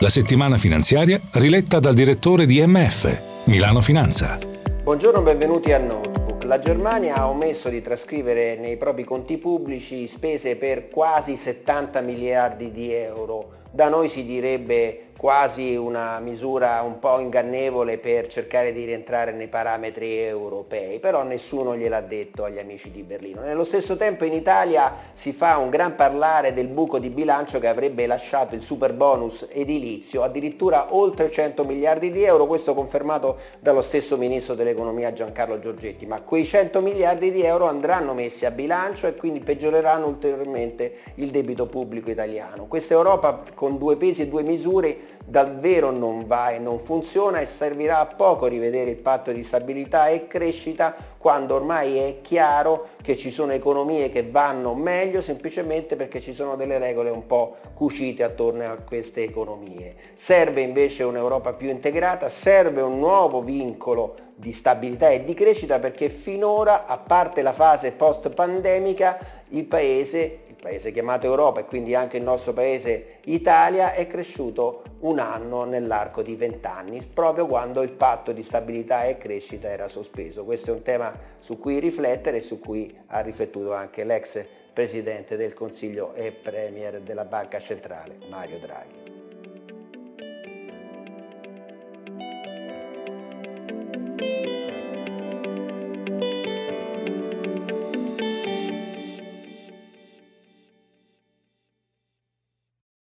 La settimana finanziaria riletta dal direttore di MF, Milano Finanza. Buongiorno, benvenuti a Notebook. La Germania ha omesso di trascrivere nei propri conti pubblici spese per quasi 70 miliardi di euro. Da noi si direbbe quasi una misura un po' ingannevole per cercare di rientrare nei parametri europei, però nessuno gliel'ha detto agli amici di Berlino. Nello stesso tempo in Italia si fa un gran parlare del buco di bilancio che avrebbe lasciato il super bonus edilizio, addirittura oltre 100 miliardi di euro, questo confermato dallo stesso ministro dell'economia Giancarlo Giorgetti, ma quei 100 miliardi di euro andranno messi a bilancio e quindi peggioreranno ulteriormente il debito pubblico italiano. Questa Europa con due pesi e due misure davvero non va e non funziona e servirà a poco rivedere il patto di stabilità e crescita quando ormai è chiaro che ci sono economie che vanno meglio semplicemente perché ci sono delle regole un po' cucite attorno a queste economie. Serve invece un'Europa più integrata, serve un nuovo vincolo di stabilità e di crescita perché finora, a parte la fase post-pandemica, il Paese paese chiamato Europa e quindi anche il nostro paese Italia è cresciuto un anno nell'arco di vent'anni, proprio quando il patto di stabilità e crescita era sospeso. Questo è un tema su cui riflettere e su cui ha riflettuto anche l'ex Presidente del Consiglio e Premier della Banca Centrale, Mario Draghi.